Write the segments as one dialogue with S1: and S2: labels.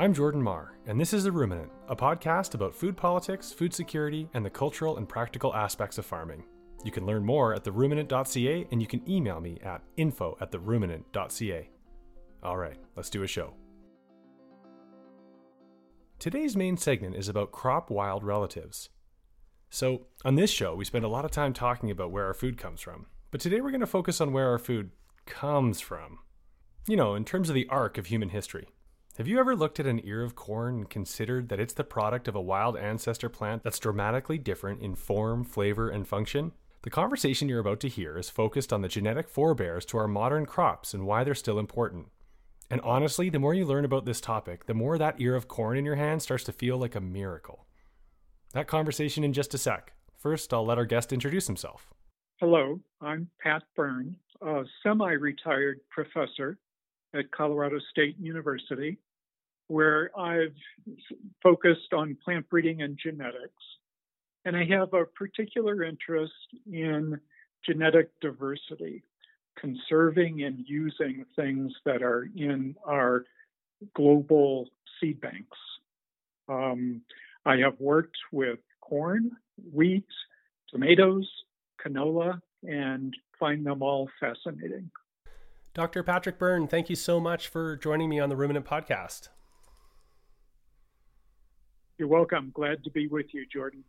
S1: I'm Jordan Marr, and this is The Ruminant, a podcast about food politics, food security, and the cultural and practical aspects of farming. You can learn more at theruminant.ca, and you can email me at info at theruminant.ca. All right, let's do a show. Today's main segment is about crop wild relatives. So, on this show, we spend a lot of time talking about where our food comes from, but today we're going to focus on where our food comes from. You know, in terms of the arc of human history. Have you ever looked at an ear of corn and considered that it's the product of a wild ancestor plant that's dramatically different in form, flavor, and function? The conversation you're about to hear is focused on the genetic forebears to our modern crops and why they're still important. And honestly, the more you learn about this topic, the more that ear of corn in your hand starts to feel like a miracle. That conversation in just a sec. First, I'll let our guest introduce himself.
S2: Hello, I'm Pat Byrne, a semi retired professor at Colorado State University where I've focused on plant breeding and genetics. And I have a particular interest in genetic diversity, conserving and using things that are in our global seed banks. Um, I have worked with corn, wheat, tomatoes, canola, and find them all fascinating.
S1: Dr. Patrick Byrne, thank you so much for joining me on the Ruminant Podcast.
S2: You're welcome. Glad to be with you, Jordan.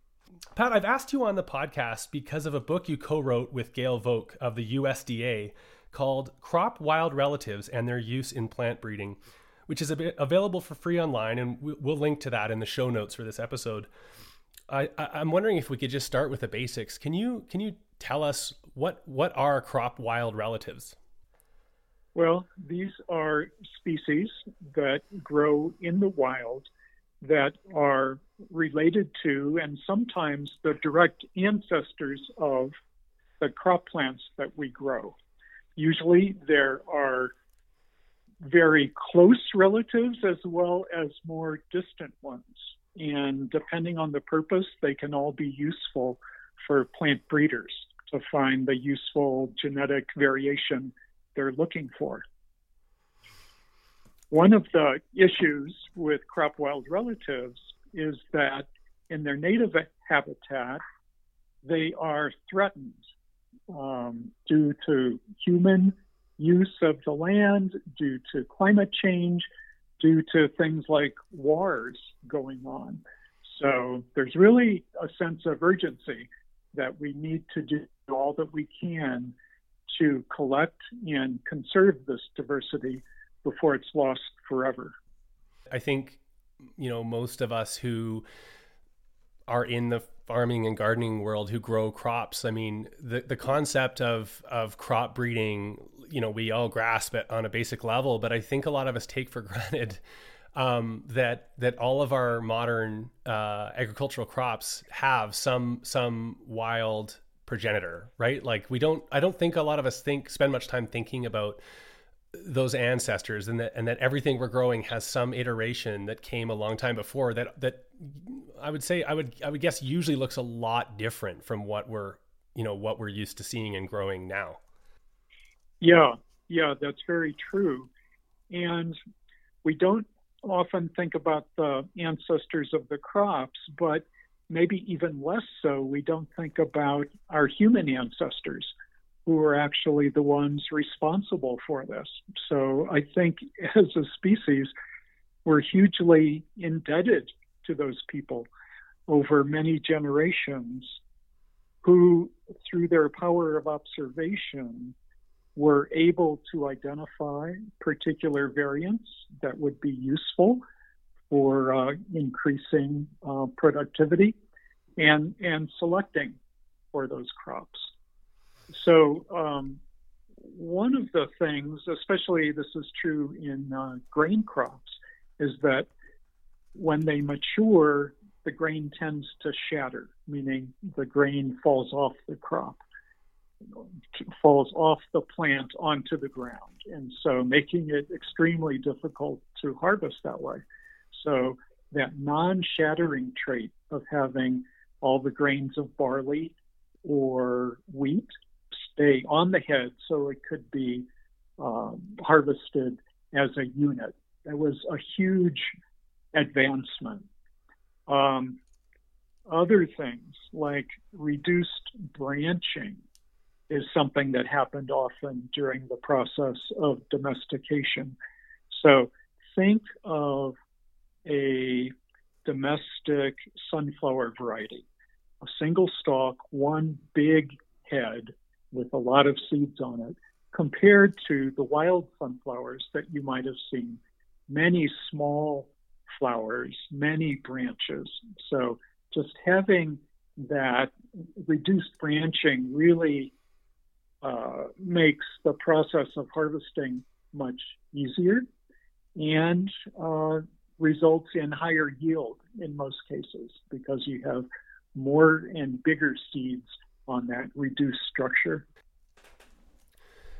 S1: Pat, I've asked you on the podcast because of a book you co wrote with Gayle Volk of the USDA called Crop Wild Relatives and Their Use in Plant Breeding, which is available for free online. And we'll link to that in the show notes for this episode. I, am wondering if we could just start with the basics. Can you can you tell us what what are crop wild relatives?
S2: Well, these are species that grow in the wild that are related to and sometimes the direct ancestors of the crop plants that we grow. Usually there are very close relatives as well as more distant ones. And depending on the purpose, they can all be useful for plant breeders to find the useful genetic variation they're looking for. One of the issues with crop wild relatives is that in their native habitat, they are threatened um, due to human use of the land, due to climate change, due to things like wars going on. So there's really a sense of urgency that we need to do all that we can to collect and conserve this diversity before it's lost forever.
S1: I think, you know, most of us who are in the farming and gardening world who grow crops. I mean, the the concept of of crop breeding, you know, we all grasp it on a basic level, but I think a lot of us take for granted um, that that all of our modern uh, agricultural crops have some some wild progenitor, right? Like we don't. I don't think a lot of us think spend much time thinking about those ancestors and that and that everything we're growing has some iteration that came a long time before that that I would say I would I would guess usually looks a lot different from what we're you know what we're used to seeing and growing now.
S2: Yeah, yeah, that's very true. And we don't often think about the ancestors of the crops, but maybe even less so, we don't think about our human ancestors who are actually the ones responsible for this. So I think as a species, we're hugely indebted to those people over many generations who, through their power of observation, were able to identify particular variants that would be useful for uh, increasing uh, productivity and, and selecting for those crops. So, um, one of the things, especially this is true in uh, grain crops, is that when they mature, the grain tends to shatter, meaning the grain falls off the crop, falls off the plant onto the ground, and so making it extremely difficult to harvest that way. So that non-shattering trait of having all the grains of barley or wheat stay on the head so it could be um, harvested as a unit. That was a huge advancement. Um, other things like reduced branching is something that happened often during the process of domestication. So think of a domestic sunflower variety, a single stalk, one big head with a lot of seeds on it, compared to the wild sunflowers that you might have seen. Many small flowers, many branches. So just having that reduced branching really uh, makes the process of harvesting much easier and uh, results in higher yield in most cases because you have more and bigger seeds on that reduced structure.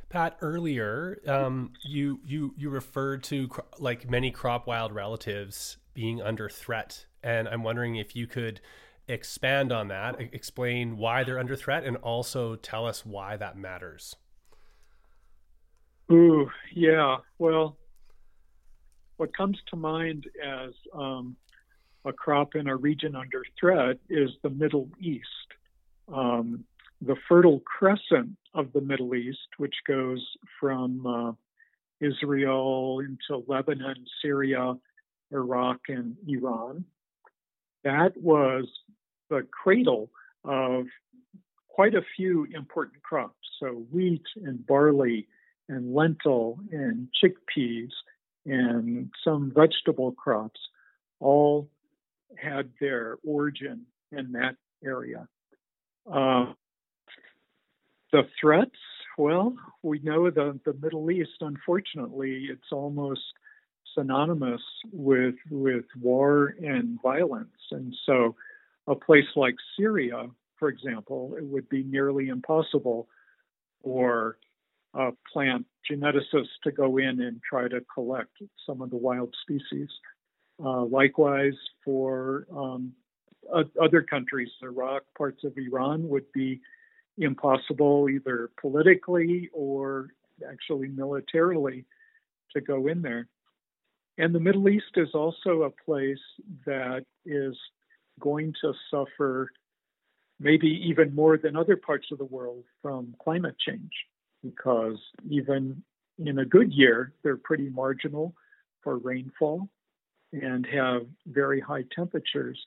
S1: Pat, earlier um, you you you referred to cro- like many crop wild relatives being under threat, and I'm wondering if you could expand on that, explain why they're under threat, and also tell us why that matters.
S2: Ooh, yeah. Well, what comes to mind as um, a crop in a region under threat is the Middle East. Um, the Fertile Crescent of the Middle East, which goes from uh, Israel into Lebanon, Syria, Iraq, and Iran. That was the cradle of quite a few important crops. So wheat and barley and lentil and chickpeas and some vegetable crops all had their origin in that area. Uh, the threats, well, we know the, the Middle East, unfortunately, it's almost synonymous with with war and violence. And so a place like Syria, for example, it would be nearly impossible for a plant geneticist to go in and try to collect some of the wild species. Uh, likewise, for um, other countries, Iraq, parts of Iran would be impossible either politically or actually militarily to go in there. And the Middle East is also a place that is going to suffer maybe even more than other parts of the world from climate change because even in a good year, they're pretty marginal for rainfall and have very high temperatures.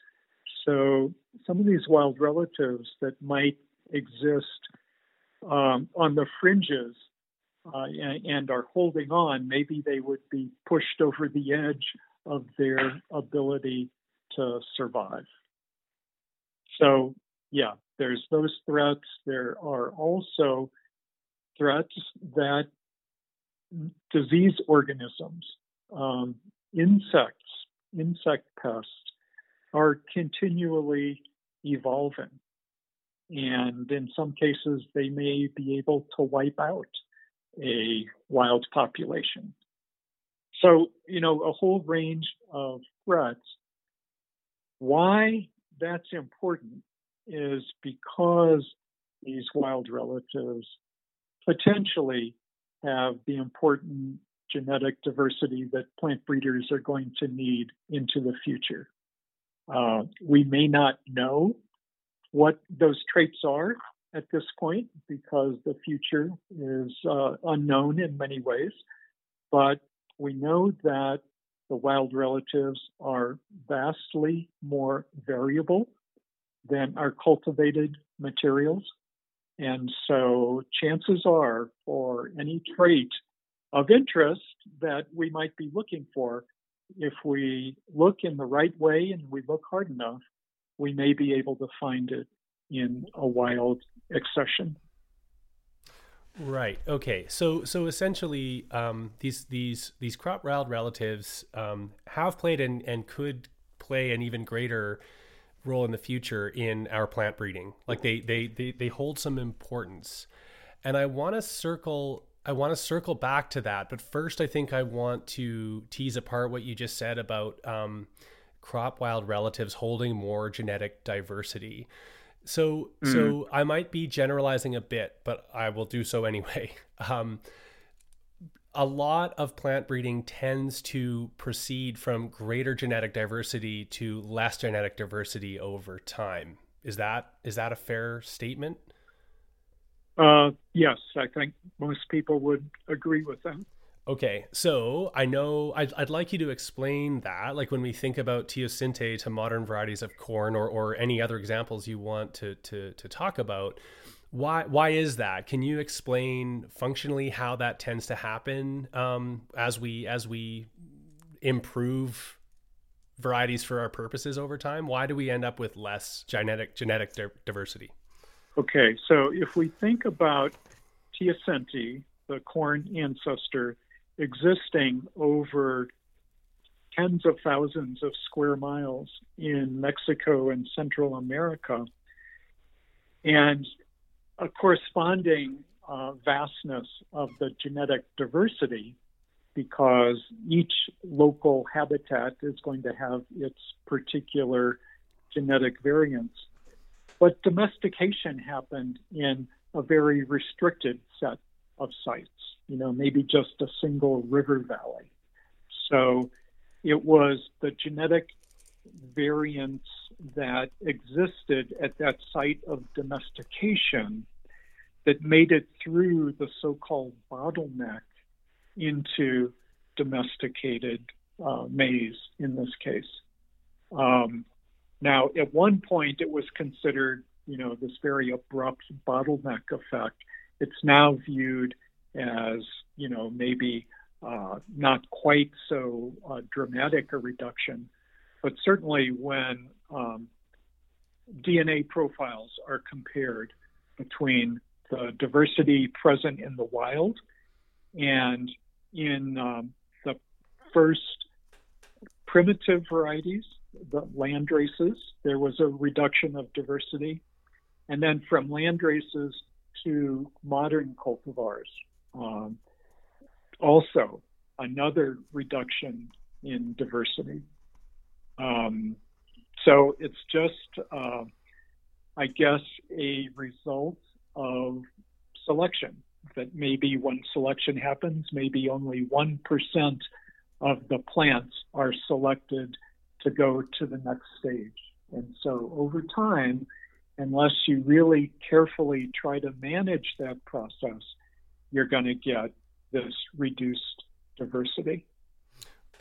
S2: So some of these wild relatives that might exist um, on the fringes uh, and, and, are holding on, maybe they would be pushed over the edge of their ability to survive. So, yeah, there's those threats. There are also threats that disease organisms, um, insects, insect pests are continually evolving. And in some cases, they may be able to wipe out a wild population. So, you know, a whole range of threats. Why that's important is because these wild relatives potentially have the important genetic diversity that plant breeders are going to need into the future. Uh, we may not know what those traits are at this point because the future is uh, unknown in many ways, but we know that the wild relatives are vastly more variable than our cultivated materials. And so chances are for any trait of interest that we might be looking for, if we look in the right way and we look hard enough, we may be able to find it in a wild accession.
S1: Right. Okay. So so essentially, um, these these these crop wild relatives um, have played and and could play an even greater role in the future in our plant breeding. Like they they they they hold some importance, and I want to circle. I want to circle back to that, but first, I think I want to tease apart what you just said about um, crop wild relatives holding more genetic diversity. So, mm-hmm. so I might be generalizing a bit, but I will do so anyway. Um, a lot of plant breeding tends to proceed from greater genetic diversity to less genetic diversity over time. Is that is that a fair statement?
S2: Uh, yes, I think most people would agree with that.
S1: Okay, so I know I'd, I'd like you to explain that. Like when we think about teosinte to modern varieties of corn, or or any other examples you want to to to talk about, why why is that? Can you explain functionally how that tends to happen um, as we as we improve varieties for our purposes over time? Why do we end up with less genetic genetic diversity?
S2: Okay, so if we think about teosinte, the corn ancestor, existing over tens of thousands of square miles in Mexico and Central America, and a corresponding uh, vastness of the genetic diversity because each local habitat is going to have its particular genetic variants. But domestication happened in a very restricted set of sites, you know, maybe just a single river valley. So it was the genetic variants that existed at that site of domestication that made it through the so called bottleneck into domesticated uh, maize in this case. Um, now, at one point, it was considered, you know, this very abrupt bottleneck effect. It's now viewed as, you know, maybe uh, not quite so uh, dramatic a reduction, but certainly when um, DNA profiles are compared between the diversity present in the wild and in um, the first primitive varieties, the land races, there was a reduction of diversity. And then from land races to modern cultivars, um, also another reduction in diversity. Um, so it's just, uh, I guess, a result of selection. That maybe when selection happens, maybe only 1% of the plants are selected to go to the next stage. And so over time, unless you really carefully try to manage that process, you're going to get this reduced diversity.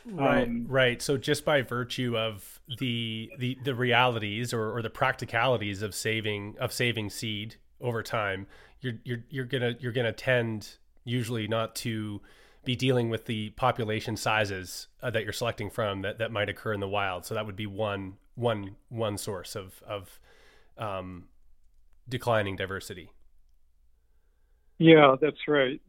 S1: Right, um, right. So just by virtue of the the the realities or, or the practicalities of saving of saving seed over time, you're you're you're gonna you're gonna tend usually not to be dealing with the population sizes uh, that you're selecting from that, that might occur in the wild. So that would be one one one source of of um, declining diversity.
S2: Yeah, that's right.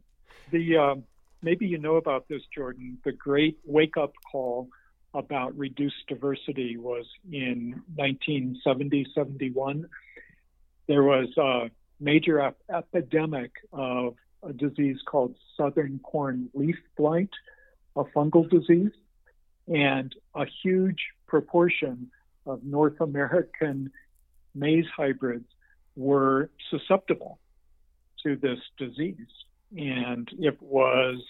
S2: The um, maybe you know about this, Jordan. The great wake up call about reduced diversity was in 1970 71. There was a major ep- epidemic of a disease called southern corn leaf blight, a fungal disease, and a huge proportion of North American maize hybrids were susceptible to this disease. And it was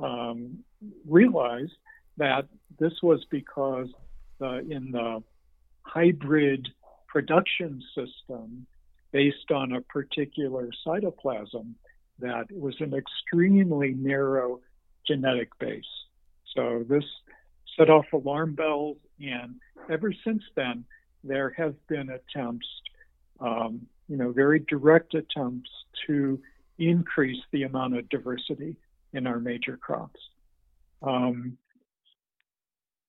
S2: um, realized that this was because uh, in the hybrid production system, based on a particular cytoplasm, that it was an extremely narrow genetic base. So this set off alarm bells, and ever since then, there have been attempts, um, you know, very direct attempts to increase the amount of diversity in our major crops. Um,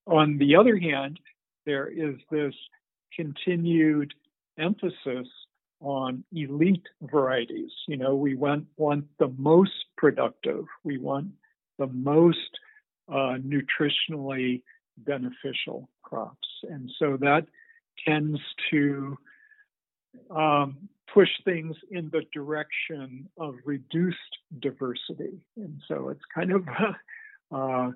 S2: on the other hand, there is this continued emphasis on elite varieties. You know, we want, want the most productive, we want the most uh, nutritionally beneficial crops. And so that tends to um, push things in the direction of reduced diversity. And so it's kind of a, a,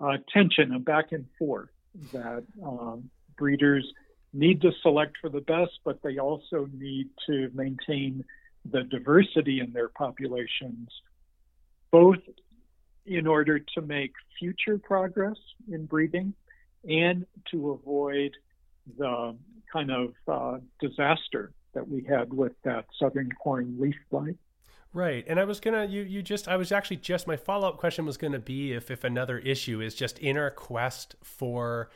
S2: a tension, a back and forth that um, breeders need to select for the best, but they also need to maintain the diversity in their populations, both in order to make future progress in breeding and to avoid the kind of uh, disaster that we had with that southern corn leaf blight.
S1: Right. And I was going to you you just I was actually just my follow-up question was going to be if if another issue is just in our quest for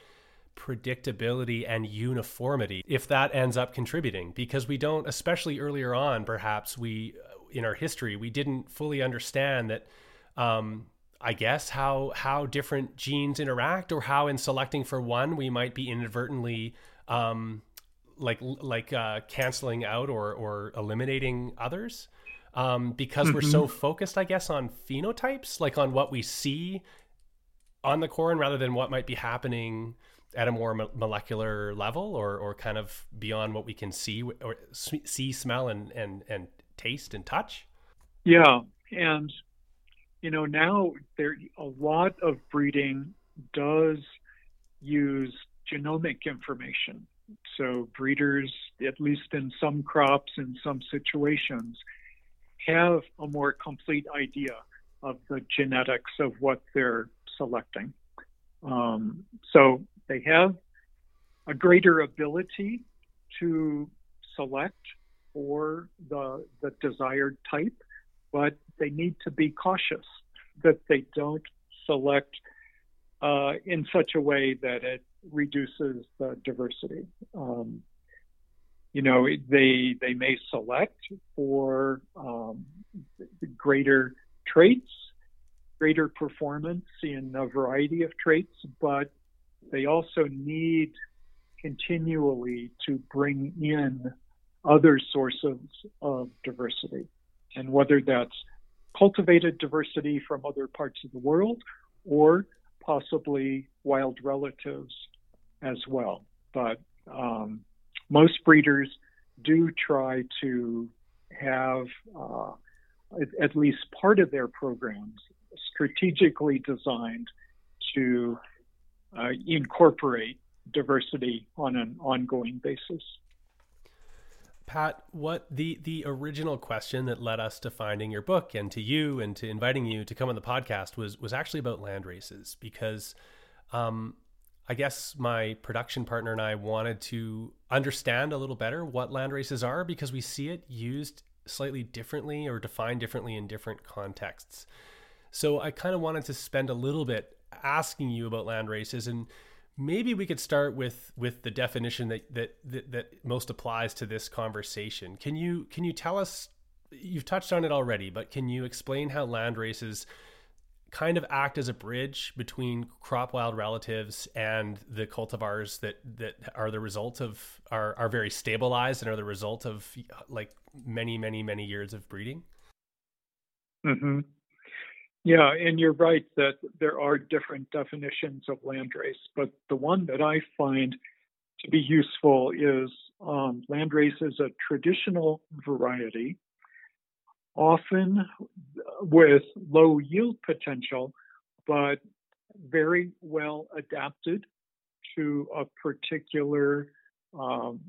S1: predictability and uniformity if that ends up contributing because we don't especially earlier on perhaps we in our history we didn't fully understand that um, I guess how how different genes interact, or how in selecting for one we might be inadvertently um, like like uh, canceling out or or eliminating others um, because mm-hmm. we're so mm-hmm. focused, I guess, on phenotypes, like on what we see on the corn, rather than what might be happening at a more molecular level, or or kind of beyond what we can see or see, smell, and and and taste and touch.
S2: Yeah, and you know, now there a lot of breeding does use genomic information. So breeders, at least in some crops, in some situations, have a more complete idea of the genetics of what they're selecting. Um, so they have a greater ability to select for the, the desired type but they need to be cautious that they don't select uh, in such a way that it reduces the diversity. Um, you know, they they may select for um, greater traits, greater performance in a variety of traits, but they also need continually to bring in other sources of diversity and whether that's cultivated diversity from other parts of the world or possibly wild relatives as well. But um, most breeders do try to have uh, at least part of their programs strategically designed to uh, incorporate diversity on an ongoing basis.
S1: Pat, what the the original question that led us to finding your book and to you and to inviting you to come on the podcast was was actually about land races because um, I guess my production partner and I wanted to understand a little better what land races are because we see it used slightly differently or defined differently in different contexts. So I kind of wanted to spend a little bit asking you about land races and maybe we could start with with the definition that, that that that, most applies to this conversation. Can you can you tell us? You've touched on it already, but can you explain how land races kind of act as a bridge between crop wild relatives and the cultivars that that are the result of are are very stabilized and are the result of like many many many years of breeding?
S2: Mm-hmm. Yeah, and you're right that there are different definitions of landrace, but the one that I find to be useful is um, landrace is a traditional variety, often with low yield potential, but very well adapted to a particular um,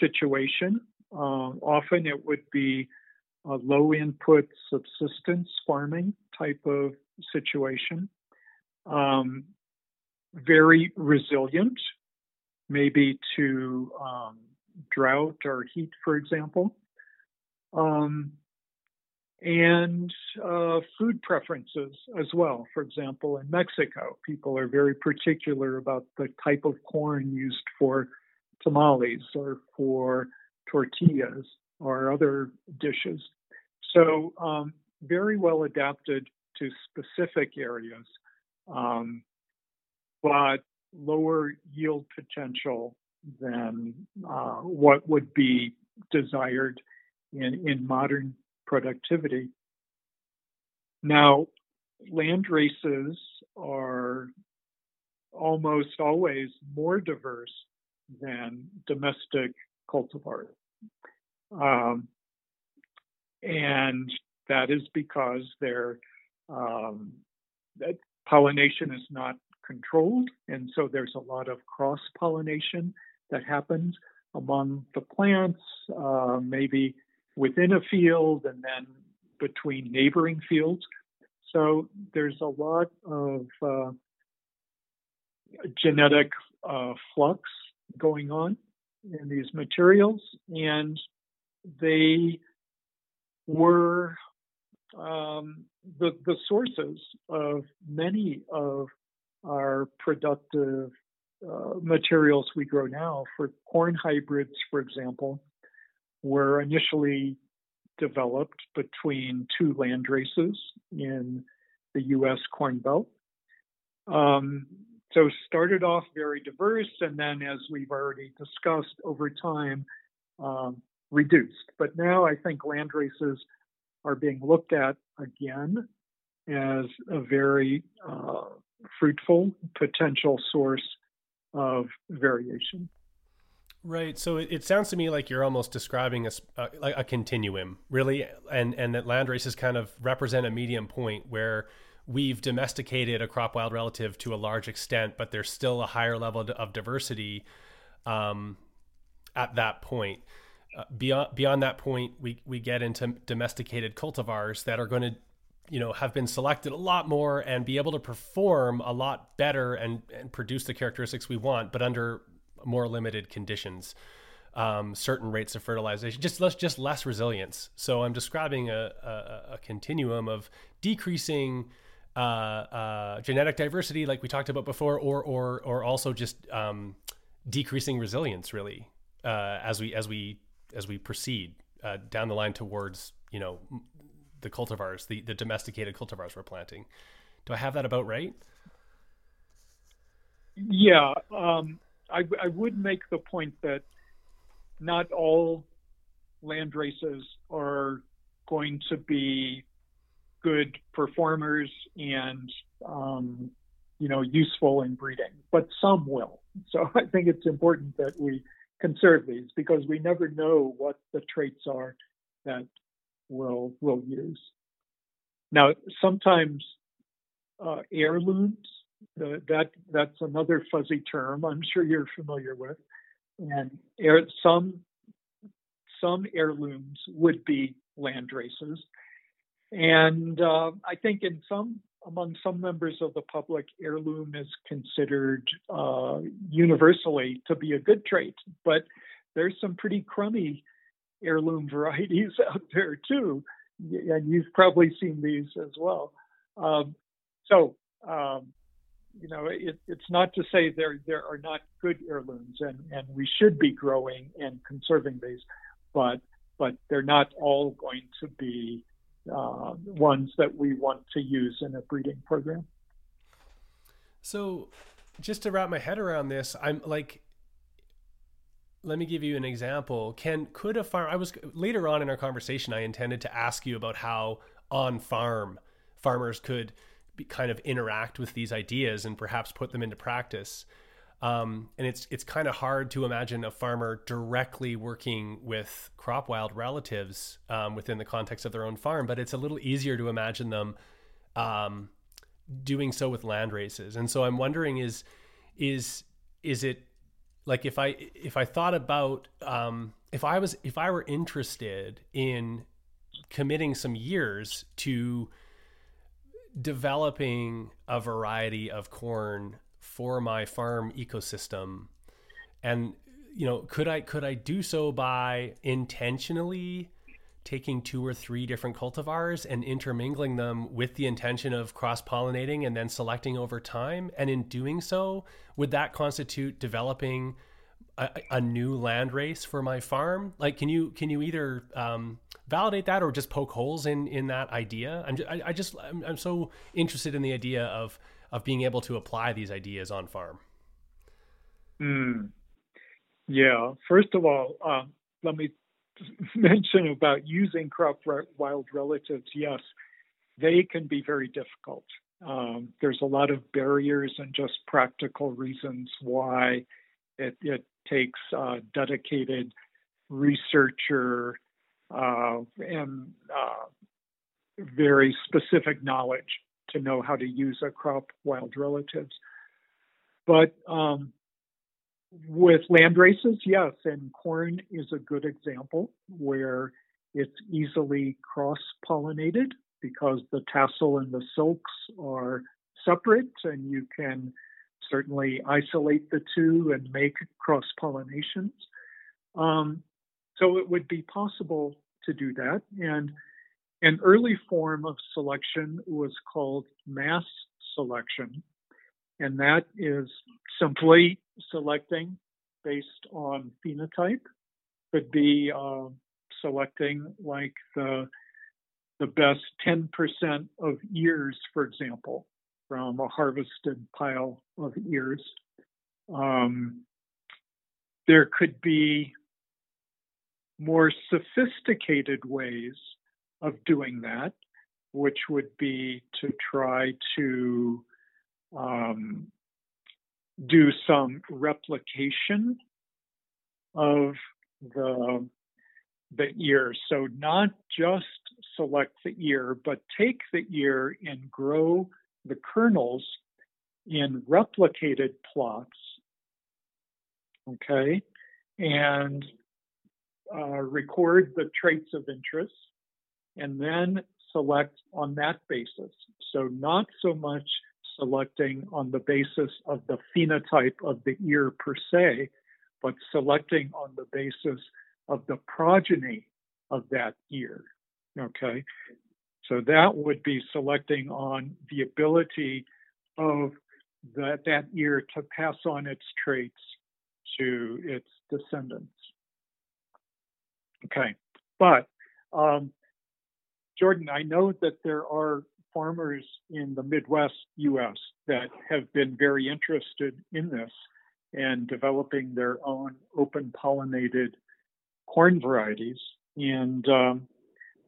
S2: situation. Uh, often it would be a low input subsistence farming type of situation. Um, very resilient, maybe to um, drought or heat, for example. Um, and uh, food preferences as well. For example, in Mexico, people are very particular about the type of corn used for tamales or for tortillas or other dishes. So, um, very well adapted to specific areas, um, but lower yield potential than uh, what would be desired in, in modern productivity. Now, land races are almost always more diverse than domestic cultivars. Um, and that is because their um, pollination is not controlled, and so there's a lot of cross pollination that happens among the plants, uh, maybe within a field and then between neighboring fields. So there's a lot of uh, genetic uh, flux going on in these materials, and they were um, the, the sources of many of our productive uh, materials we grow now. For corn hybrids, for example, were initially developed between two land races in the U.S. Corn Belt. Um, so started off very diverse, and then, as we've already discussed, over time um, reduced. But now I think land races are being looked at again as a very uh, fruitful potential source of variation.
S1: Right. So it, it, sounds to me like you're almost describing a, a, a continuum, really, and and that land races kind of represent a medium point where we've domesticated a crop wild relative to a large extent, but there's still a higher level of diversity um, at that point. Uh, beyond beyond that point, we we get into domesticated cultivars that are going to you know have been selected a lot more and be able to perform a lot better and, and produce the characteristics we want but under more limited conditions. Um, certain rates of fertilization just less just less resilience. So i'm describing a, a, a continuum of decreasing uh, uh, genetic diversity like we talked about before or or or also just um, decreasing resilience really uh, as we as we as we proceed uh, down the line towards you know the cultivars, the, the domesticated cultivars we're planting. Do I have that about right?
S2: Yeah, um, I, I would make the point that not all land races are going to be good performers and um, you know useful in breeding, but some will. So I think it's important that we conserve these because we never know what the traits are that we'll, we'll use. Now, sometimes uh, heirlooms the, that that's another fuzzy term. I'm sure you're familiar with, and some some heirlooms would be land races, and uh, I think in some among some members of the public, heirloom is considered uh, universally to be a good trait, but there's some pretty crummy heirloom varieties out there too, and you've probably seen these as well. Um, so, um, you know, it, it's not to say there there are not good heirlooms, and, and we should be growing and conserving these, but but they're not all going to be uh, ones that we want to use in a breeding program.
S1: So, just to wrap my head around this, I'm like, let me give you an example. Can could a farm? I was later on in our conversation. I intended to ask you about how on farm farmers could be, kind of interact with these ideas and perhaps put them into practice. Um, and it's it's kind of hard to imagine a farmer directly working with crop wild relatives um, within the context of their own farm, but it's a little easier to imagine them um, doing so with land races. And so I'm wondering is is is it like if I if I thought about um, if I was if I were interested in committing some years to developing a variety of corn for my farm ecosystem and you know could i could i do so by intentionally taking two or three different cultivars and intermingling them with the intention of cross pollinating and then selecting over time? And in doing so, would that constitute developing a, a new land race for my farm? Like, can you can you either um, validate that or just poke holes in in that idea? I'm just, I, I just I'm, I'm so interested in the idea of of being able to apply these ideas on farm.
S2: Mm. Yeah. First of all, um, let me mention about using crop wild relatives, yes, they can be very difficult. Um, there's a lot of barriers and just practical reasons why it, it takes uh, dedicated researcher uh, and uh, very specific knowledge to know how to use a crop wild relatives. But um, with land races, yes, and corn is a good example where it's easily cross pollinated because the tassel and the silks are separate, and you can certainly isolate the two and make cross pollinations. Um, so it would be possible to do that. And an early form of selection was called mass selection, and that is simply selecting based on phenotype. Could be uh, selecting like the the best 10% of ears, for example, from a harvested pile of ears. Um, there could be more sophisticated ways of doing that, which would be to try to um, do some replication of the the ear. So not just select the ear, but take the ear and grow the kernels in replicated plots. Okay, and uh, record the traits of interest and then select on that basis. So, not so much selecting on the basis of the phenotype of the ear per se, but selecting on the basis of the progeny of that ear. Okay, so that would be selecting on the ability of that, that ear to pass on its traits to its descendants. Okay, but um, Jordan, I know that there are farmers in the Midwest US that have been very interested in this and developing their own open pollinated corn varieties. And um,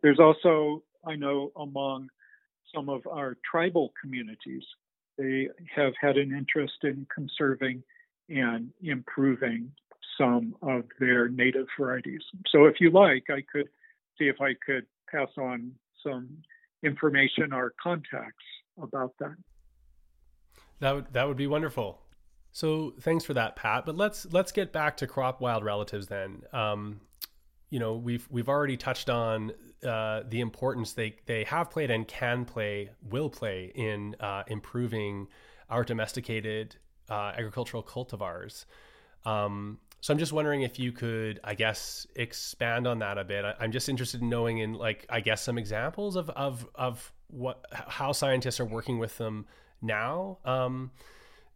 S2: there's also, I know, among some of our tribal communities, they have had an interest in conserving and improving some of their native varieties. So if you like, I could see if I could pass on some information or contacts about that.
S1: That would that would be wonderful. So thanks for that, Pat. But let's let's get back to crop wild relatives then. Um, you know, we've we've already touched on uh, the importance they they have played and can play, will play in uh, improving our domesticated uh, agricultural cultivars. Um, so I'm just wondering if you could, I guess, expand on that a bit. I, am just interested in knowing, in like, I guess, some examples of of of what how scientists are working with them now um,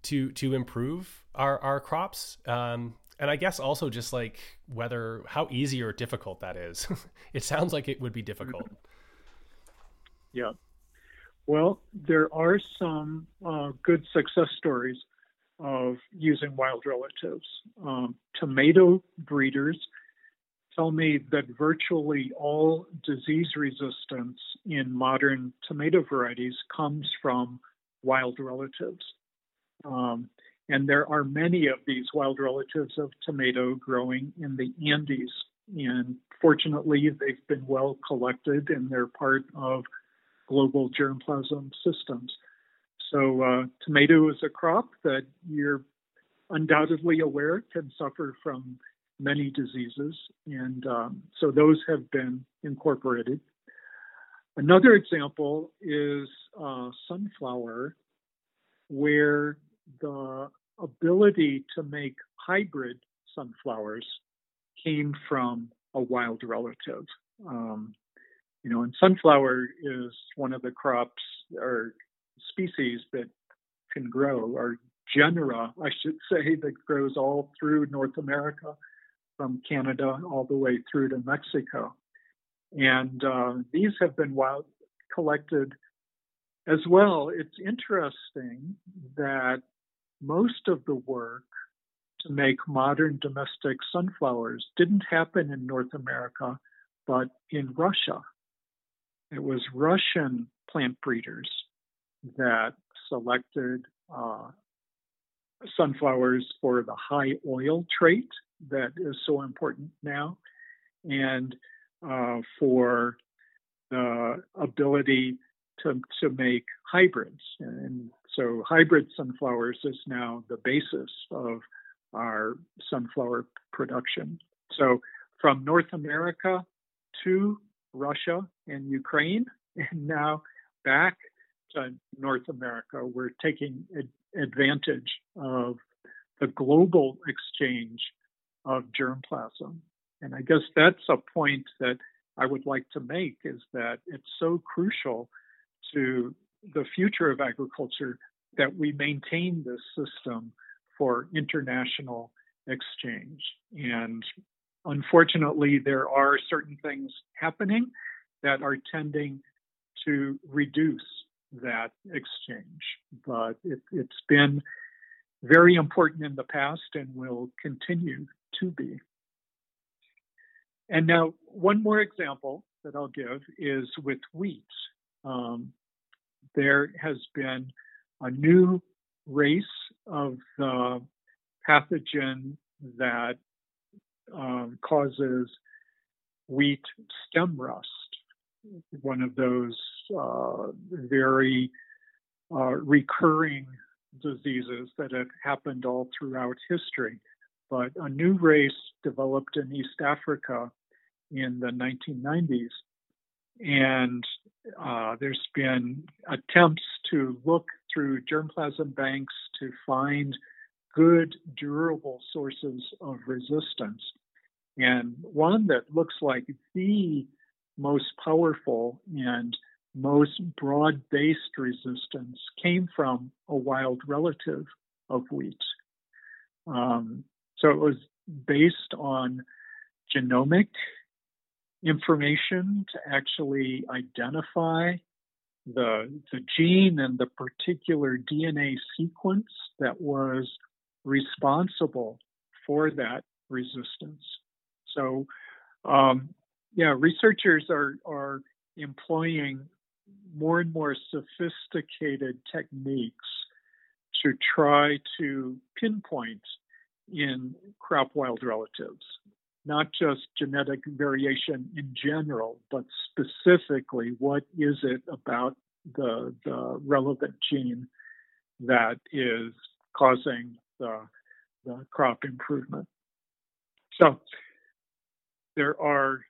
S1: to to improve our our crops. Um, and I guess also just like whether how easy or difficult that is. it sounds like it would be difficult.
S2: Yeah. Well, there are some uh, good success stories of using wild relatives. Um, tomato breeders tell me that virtually all disease resistance in modern tomato varieties comes from wild relatives. Um, and there are many of these wild relatives of tomato growing in the Andes. And fortunately, they've been well collected and they're part of global germplasm systems. So, uh, tomato is a crop that you're undoubtedly aware can suffer from many diseases, and um, so those have been incorporated. Another example is uh, sunflower, where the ability to make hybrid sunflowers came from a wild relative. Um, you know, and sunflower is one of the crops or species that can grow, or genera, I should say, that grows all through North America, from Canada all the way through to Mexico. And uh, these have been wild collected as well. It's interesting that most of the work to make modern domestic sunflowers didn't happen in North America, but in Russia. It was Russian plant breeders that selected uh, sunflowers for the high oil trait that is so important now, and uh, for the ability to, to make hybrids. And so, hybrid sunflowers is now the basis of our sunflower production. So, from North America to Russia and Ukraine, And now back to North America, we're taking advantage of the global exchange of germplasm. And I guess that's a point that I would like to make is that it's so crucial to the future of agriculture that we maintain this system for international exchange. And unfortunately, there are certain things happening that are tending to reduce that exchange. But it, has been very important in the past and will continue to be. And now, one more example that I'll give is with wheat. Um, there has been a new race of the pathogen that um, causes wheat stem rust, one of those uh, very uh, recurring diseases that have happened all throughout history. But a new race developed in East Africa in the 1990s. And uh, there's been attempts to look through germplasm banks to find good, durable sources of resistance. And one that looks like the most powerful and most broad based resistance came from a wild relative of wheat. Um, so it was based on genomic information to actually identify the, the gene and the particular DNA sequence that was responsible for that resistance. So, um, yeah, researchers are, are employing more and more sophisticated techniques to try to pinpoint in crop wild relatives, not just genetic variation in general, but specifically what is it about the, the relevant gene that is causing the, the crop improvement. So there are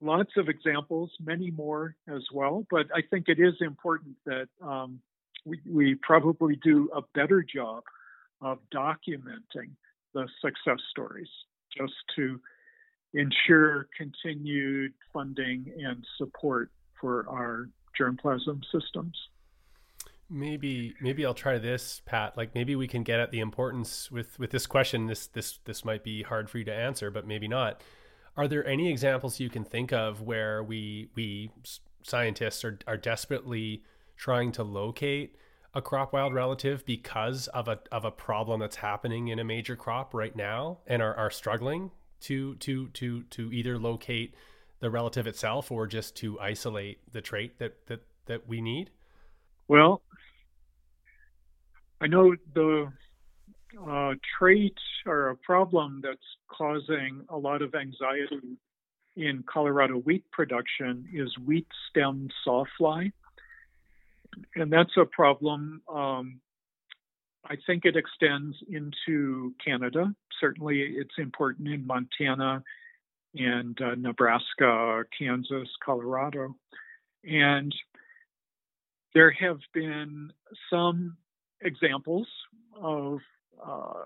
S2: lots of examples, many more as well, but I think it is important that um, we, we probably do a better job of documenting the success stories just to ensure continued funding and support for our germplasm systems.
S1: Maybe maybe I'll try this, Pat. Like maybe we can get at the importance with with this question. This this this might be hard for you to answer, but maybe not. Are there any examples you can think of where we we scientists are are desperately trying to locate a crop wild relative because of a of a problem that's happening in a major crop right now and are, are struggling to to to to either locate the relative itself or just to isolate the trait that that that we need?
S2: Well, I know the uh, trait or a problem that's causing a lot of anxiety in Colorado wheat production is wheat stem sawfly and that's a problem. Um, I think it extends into Canada. Certainly, it's important in Montana and uh, Nebraska, Kansas, Colorado. And there have been some examples of Uh,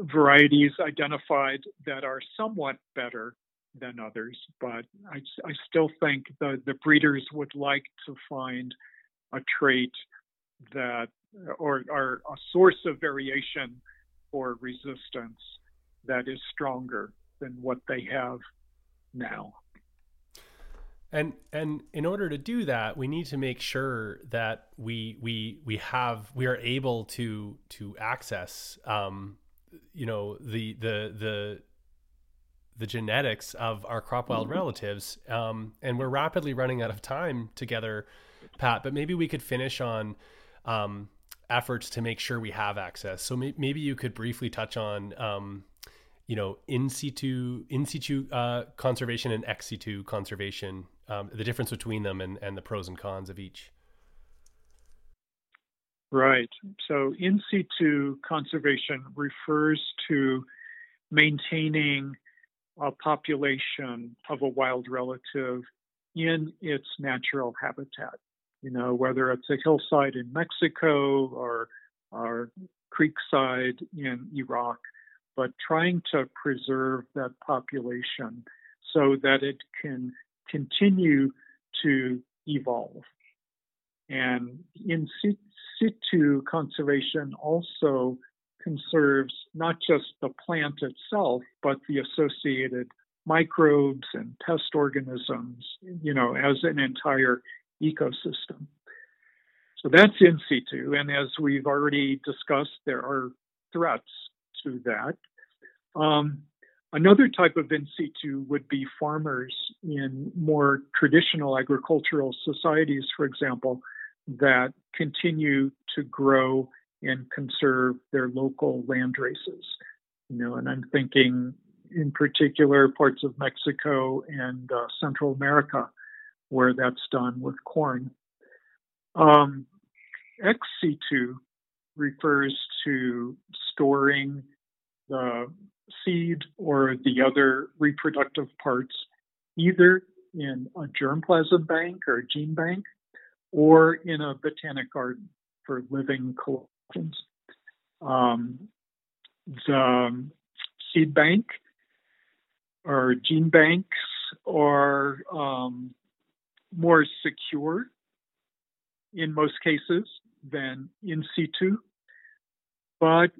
S2: varieties identified that are somewhat better than others, but I, I still think the, the breeders would like to find a trait that or, or a source of variation or resistance that is stronger than what they have now.
S1: And and in order to do that, we need to make sure that we we we have we are able to to access um, you know the the the the genetics of our crop wild relatives. Um, and we're rapidly running out of time together Pat, but maybe we could finish on um, efforts to make sure we have access. So may- maybe you could briefly touch on, um, you know, in situ in situ uh, conservation and ex situ conservation, um, the difference between them and, and the pros and cons of each.
S2: Right. So in situ conservation refers to maintaining a population of a wild relative in its natural habitat. You know, whether it's a hillside in Mexico or, or creekside in Iraq, but trying to preserve that population so that it can continue to evolve. And in situ conservation also conserves not just the plant itself, but the associated microbes and pest organisms, you know, as an entire ecosystem. So that's in situ. And as we've already discussed, there are threats to that. Um, another type of in situ would be farmers in more traditional agricultural societies, for example, that continue to grow and conserve their local land races. You know, and I'm thinking in particular parts of Mexico and uh, Central America, where that's done with corn. Um, ex situ refers to storing the seed or the other reproductive parts either in a germplasm bank or a gene bank or in a botanic garden for living collections. Um, the seed bank or gene banks are um, more secure in most cases than in situ, but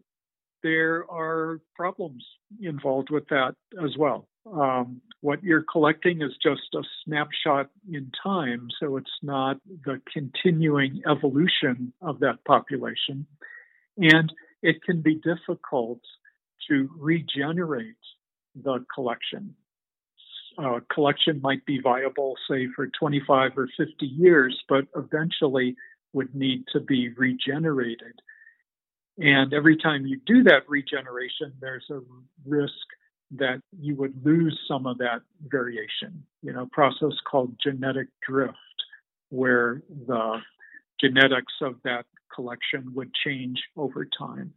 S2: there are problems involved with that as well. Um, what you're collecting is just a snapshot in time, so it's not the continuing evolution of that population. And it can be difficult to regenerate the collection. Uh, collection might be viable, say, for 25 or 50 years, but eventually would need to be regenerated. And every time you do that regeneration, there's a risk that you would lose some of that variation. You know, process called genetic drift, where the genetics of that collection would change over time.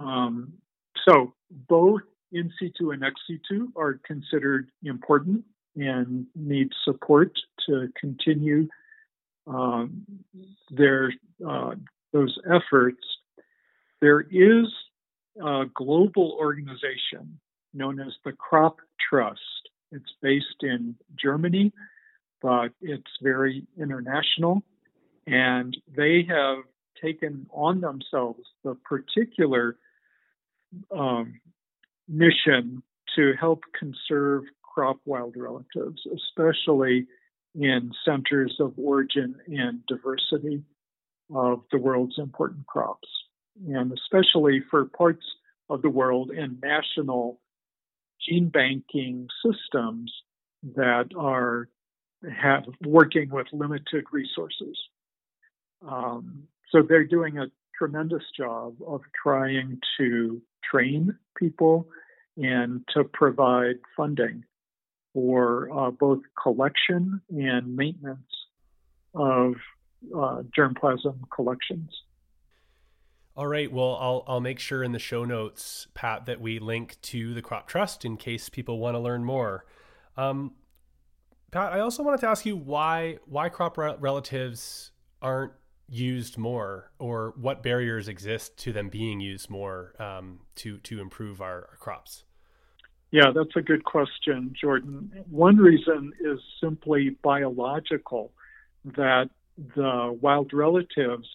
S2: Um, so both in situ and ex situ are considered important and need support to continue um, their uh, those efforts. There is a global organization known as the Crop Trust. It's based in Germany, but it's very international, and they have taken on themselves the particular um, mission to help conserve crop wild relatives, especially in centers of origin and diversity of the world's important crops, and especially for parts of the world and national gene banking systems that are have working with limited resources. Um, so they're doing a tremendous job of trying to train people and to provide funding for uh, both collection and maintenance of uh, germplasm collections.
S1: All right. Well, I'll I'll make sure in the show notes, Pat, that we link to the Crop Trust in case people want to learn more. Um, Pat, I also wanted to ask you why why crop re- relatives aren't used more, or what barriers exist to them being used more um, to to improve our, our crops.
S2: Yeah, that's a good question, Jordan. One reason is simply biological, that the wild relatives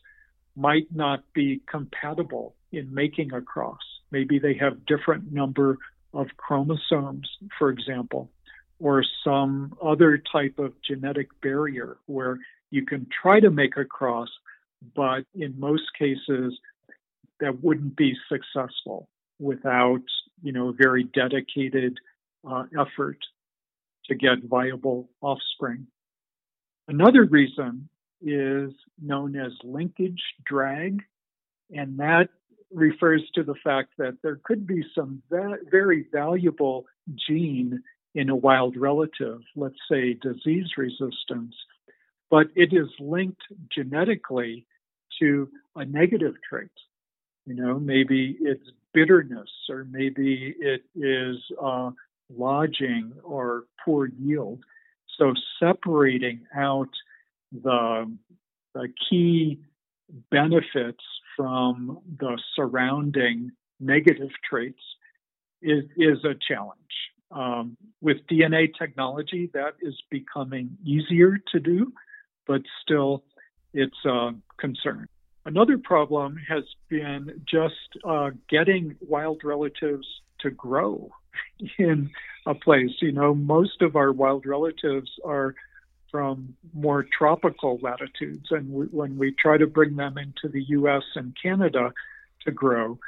S2: might not be compatible in making a cross. Maybe they have different number of chromosomes, for example, or some other type of genetic barrier where you can try to make a cross, but in most cases that wouldn't be successful without, you know, very dedicated uh, effort to get viable offspring. Another reason is known as linkage drag, and that refers to the fact that there could be some va- very valuable gene in a wild relative, let's say disease resistance, but it is linked genetically to a negative trait. You know, maybe it's bitterness, or maybe it is uh, lodging or poor yield. So separating out the, the key benefits from the surrounding negative traits is, is a challenge. Um, with DNA technology, that is becoming easier to do, but still it's a concern. Another problem has been just uh, getting wild relatives to grow in a place. You know, most of our wild relatives are from more tropical latitudes, and we, when we try to bring them into the U.S. and Canada to grow,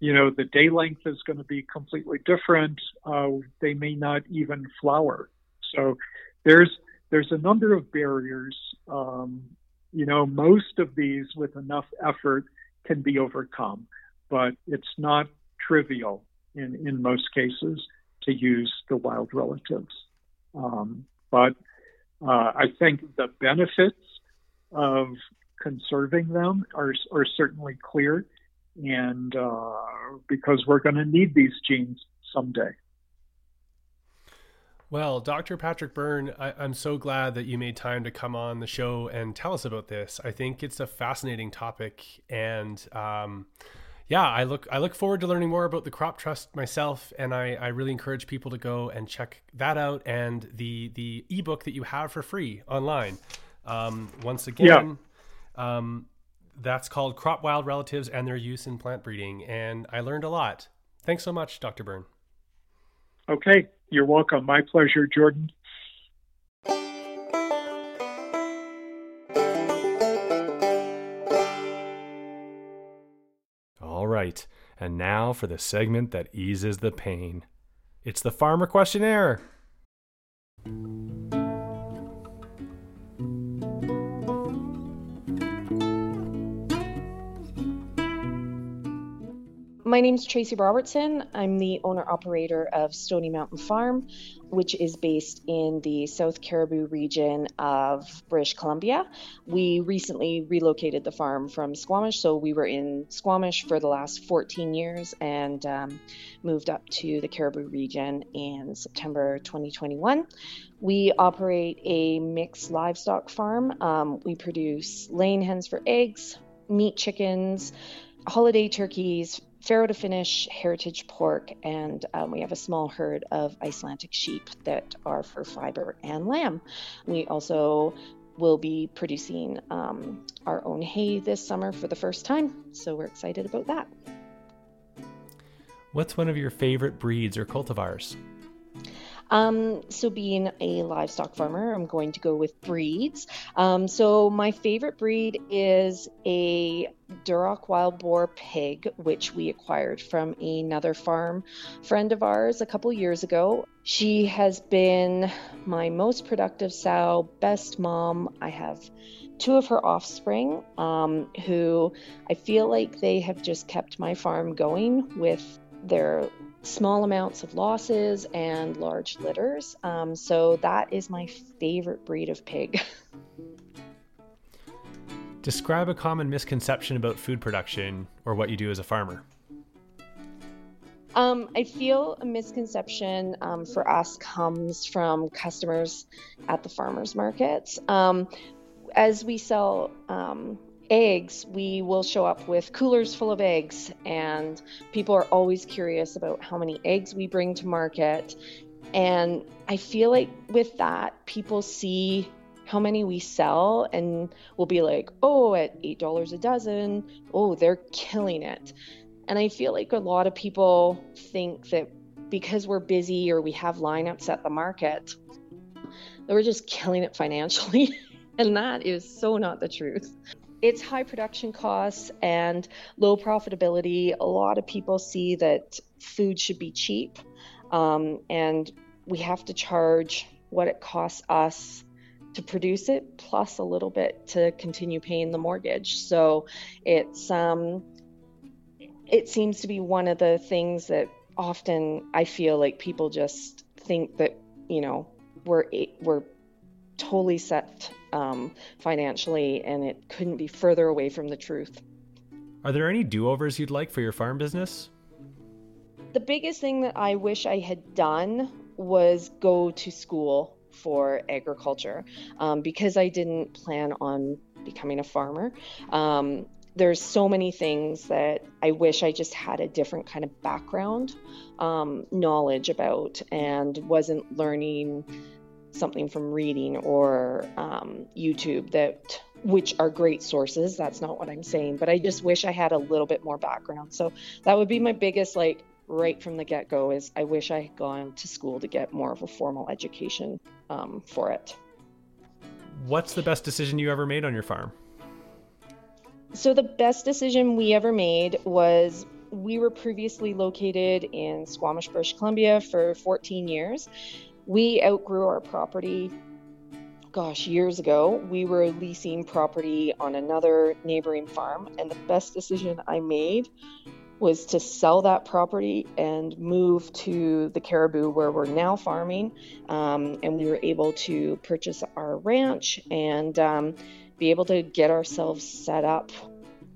S2: you know, the day length is going to be completely different. Uh, they may not even flower. So there's there's a number of barriers. Um, you know, most of these with enough effort can be overcome, but it's not trivial in in most cases to use the wild relatives. Um, but uh, I think the benefits of conserving them are are certainly clear and uh, because we're going to need these genes someday.
S1: Well, Dr. Patrick Byrne, I, am so glad that you made time to come on the show and tell us about this. I think it's a fascinating topic, and um, yeah, I look I look forward to learning more about the Crop Trust myself, and I, I really encourage people to go and check that out and the the ebook that you have for free online. Um, once again, yeah. um, that's called Crop Wild Relatives and Their Use in Plant Breeding. And I learned a lot. Thanks so much, Dr. Byrne.
S2: Okay, you're welcome. My pleasure, Jordan.
S1: And now for the segment that eases the pain. It's the Farmer Questionnaire.
S3: My name is Tracy Robertson. I'm the owner operator of Stony Mountain Farm, which is based in the South Cariboo region of British Columbia. We recently relocated the farm from Squamish, so we were in Squamish for the last 14 years and um, moved up to the Cariboo region in September 2021. We operate a mixed livestock farm. Um, we produce laying hens for eggs, meat chickens, holiday turkeys, farrow to finish heritage pork, and um, we have a small herd of Icelandic sheep that are for fiber and lamb. We also will be producing um, our own hay this summer for the first time, so we're excited about that.
S1: What's one of your favorite breeds or cultivars?
S3: Um, so, being a livestock farmer, I'm going to go with breeds. Um, so, my favorite breed is a Duroc wild boar pig, which we acquired from another farm friend of ours a couple years ago. She has been my most productive sow, best mom. I have two of her offspring um, who I feel like they have just kept my farm going with their small amounts of losses and large litters. Um, so that is my favorite breed of pig.
S1: Describe a common misconception about food production or what you do as a farmer.
S3: Um, I feel a misconception um, for us comes from customers at the farmers markets. Um, as we sell um, eggs, we will show up with coolers full of eggs, and people are always curious about how many eggs we bring to market. And I feel like with that, people see how many we sell and will be like, oh, at $8 a dozen, oh, they're killing it. And I feel like a lot of people think that because we're busy or we have lineups at the market, that we're just killing it financially. and that is so not the truth it's high production costs and low profitability. A lot of people see that food should be cheap, um, and we have to charge what it costs us to produce it plus a little bit to continue paying the mortgage. So it's um, it seems to be one of the things that often I feel like people just think that you know we're we're totally set um, financially, and it couldn't be further away from the truth.
S1: Are there any do overs you'd like for your farm business?
S3: The biggest thing that I wish I had done was go to school for agriculture um, because I didn't plan on becoming a farmer. Um, there's so many things that I wish I just had a different kind of background um, knowledge about and wasn't learning something from reading or um, YouTube that which are great sources. That's not what I'm saying, but I just wish I had a little bit more background. So that would be my biggest like right from the get go is I wish I had gone to school to get more of a formal education um, for it.
S4: What's the best decision you ever made on your farm?
S3: So the best decision we ever made was we were previously located in Squamish, British Columbia for 14 years. We outgrew our property gosh, years ago, we were leasing property on another neighboring farm, and the best decision I made was to sell that property and move to the Cariboo where we're now farming. Um, and we were able to purchase our ranch and um, be able to get ourselves set up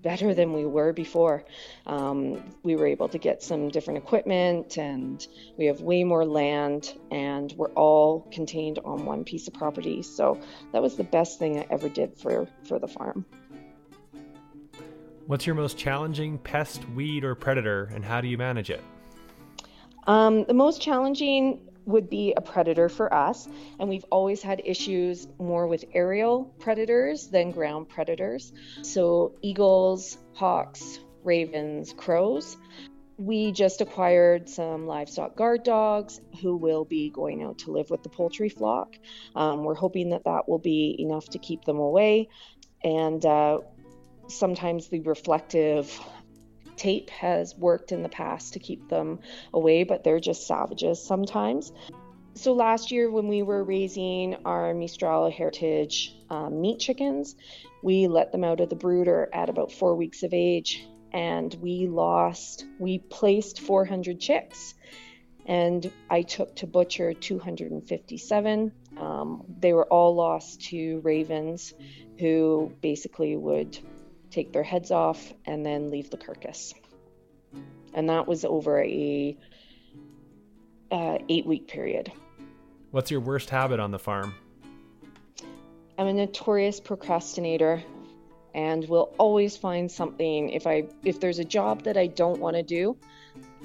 S3: better than we were before. Um, we were able to get some different equipment and we have way more land and we're all contained on one piece of property. So that was the best thing I ever did for, for the farm.
S4: What's your most challenging pest, weed, or predator, and how do you manage it?
S3: Um, the most challenging would be a predator for us, and we've always had issues more with aerial predators than ground predators. So, eagles, hawks, ravens, crows. We just acquired some livestock guard dogs who will be going out to live with the poultry flock. Um, we're hoping that that will be enough to keep them away. And uh, sometimes the reflective tape has worked in the past to keep them away, but they're just savages sometimes. So last year, when we were raising our Mistral Heritage um, meat chickens, we let them out of the brooder at about four weeks of age, and we lost, we placed 400 chicks. And I took to butcher 257. Um, they were all lost to ravens who basically would take their heads off, and then leave the carcass. And that was over a uh, eight week period.
S4: What's your worst habit on the farm?
S3: I'm a notorious procrastinator and will always find something if I if there's a job that I don't want to do,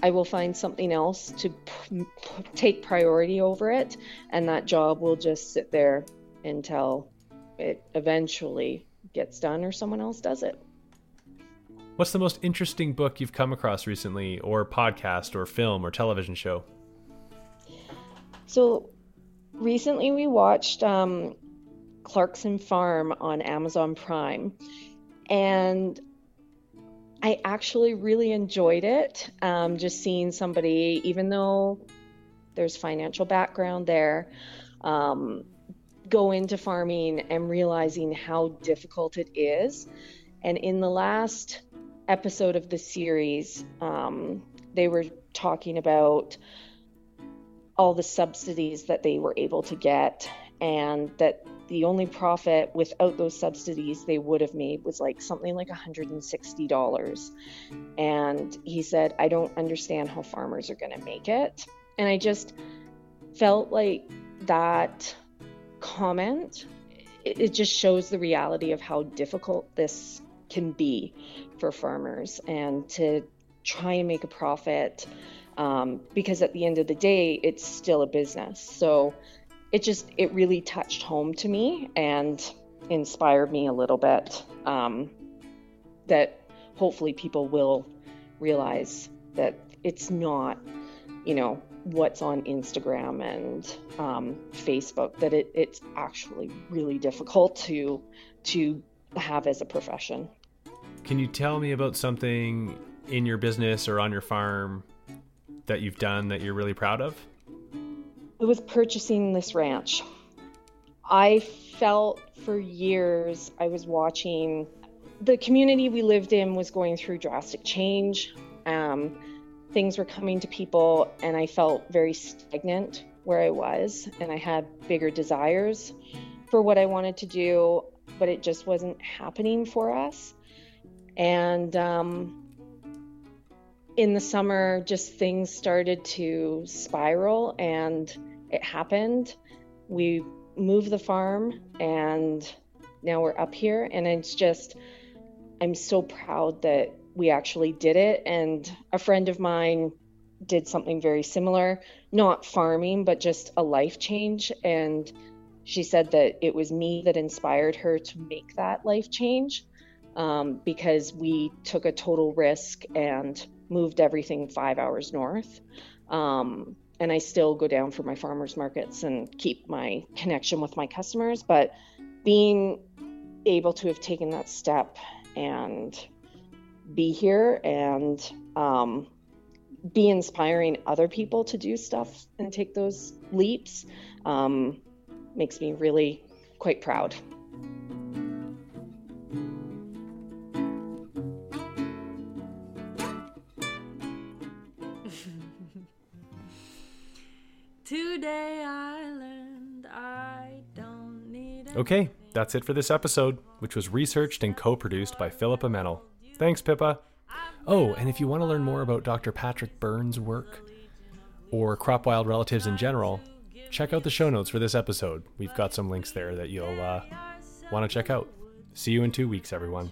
S3: I will find something else to p- p- take priority over it and that job will just sit there until it eventually gets done or someone else does it.
S4: What's the most interesting book you've come across recently, or podcast, or film, or television show?
S3: So, recently we watched um, Clarkson Farm on Amazon Prime, and I actually really enjoyed it. Um, just seeing somebody, even though there's financial background there, um, go into farming and realizing how difficult it is. And in the last episode of the series, um, they were talking about all the subsidies that they were able to get, and that the only profit without those subsidies they would have made was like something like $160. And he said, I don't understand how farmers are going to make it. And I just felt like that comment, it, it just shows the reality of how difficult this can be for farmers and to try and make a profit um, because at the end of the day it's still a business. So it just it really touched home to me and inspired me a little bit um, that hopefully people will realize that it's not you know what's on Instagram and um, Facebook that it, it's actually really difficult to to have as a profession.
S4: Can you tell me about something in your business or on your farm that you've done that you're really proud of?
S3: It was purchasing this ranch. I felt for years I was watching the community we lived in was going through drastic change. Um, things were coming to people, and I felt very stagnant where I was, and I had bigger desires for what I wanted to do, but it just wasn't happening for us. And um, in the summer, just things started to spiral, and it happened. we moved the farm and now we're up here. And it's just, I'm so proud that we actually did it. And a friend of mine did something very similar, not farming, but just a life change. And she said that it was me that inspired her to make that life change um, because we took a total risk and moved everything five hours north. Um, and I still go down for my farmers markets and keep my connection with my customers. But being able to have taken that step and be here and um, be inspiring other people to do stuff and take those leaps um, makes me really quite proud.
S5: Today I learned I don't need
S4: Okay, that's it for this episode, which was researched and co produced by Philippa Mennel. Thanks, Pippa. Oh, and if you want to learn more about Dr. Patrick Byrne's work or crop wild relatives in general, check out the show notes for this episode. We've got some links there that you'll uh, want to check out. See you in two weeks, everyone.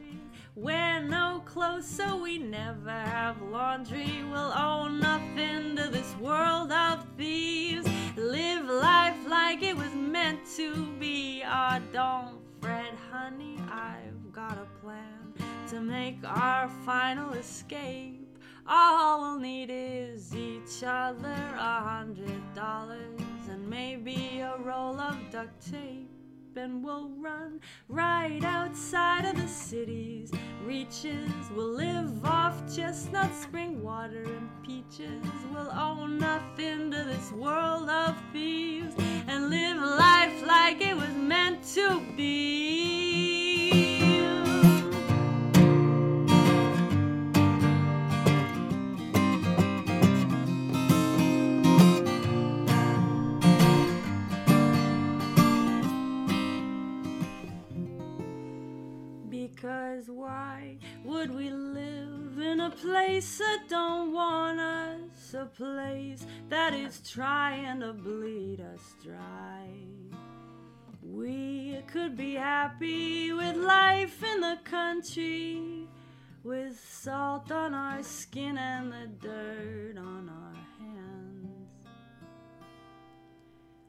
S5: No clothes so we never have laundry. We'll owe nothing to this world of thieves. Live life like it was meant to be. Ah, oh, don't fret, honey. I've got a plan to make our final escape. All we'll need is each other, a hundred dollars, and maybe a roll of duct tape and we'll run right outside of the city's reaches. We'll live off chestnut spring water and peaches. We'll owe nothing to this world of thieves and live life like it was meant to be. Why would we live in a place that don't want us? A place that is trying to bleed us dry. We could be happy with life in the country, with salt on our skin and the dirt on our hands.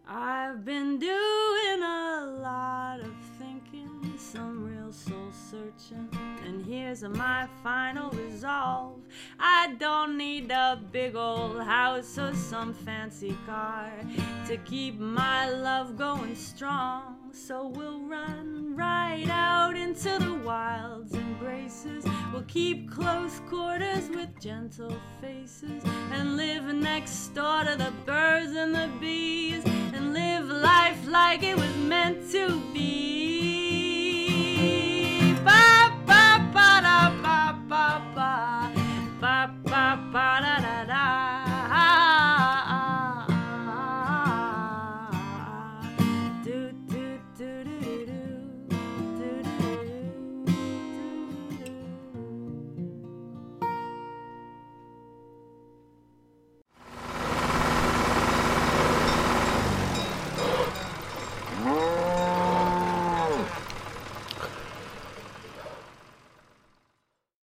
S5: I've been doing a lot of thinking, some soul searching, and here's my final resolve. I don't need a big old house or some fancy car to keep my love going strong. So we'll run right out into the wild's embraces. We'll keep close quarters with gentle faces and live next door to the birds and the bees and live life like it was meant to be ba ba ba ba ba ba da da da.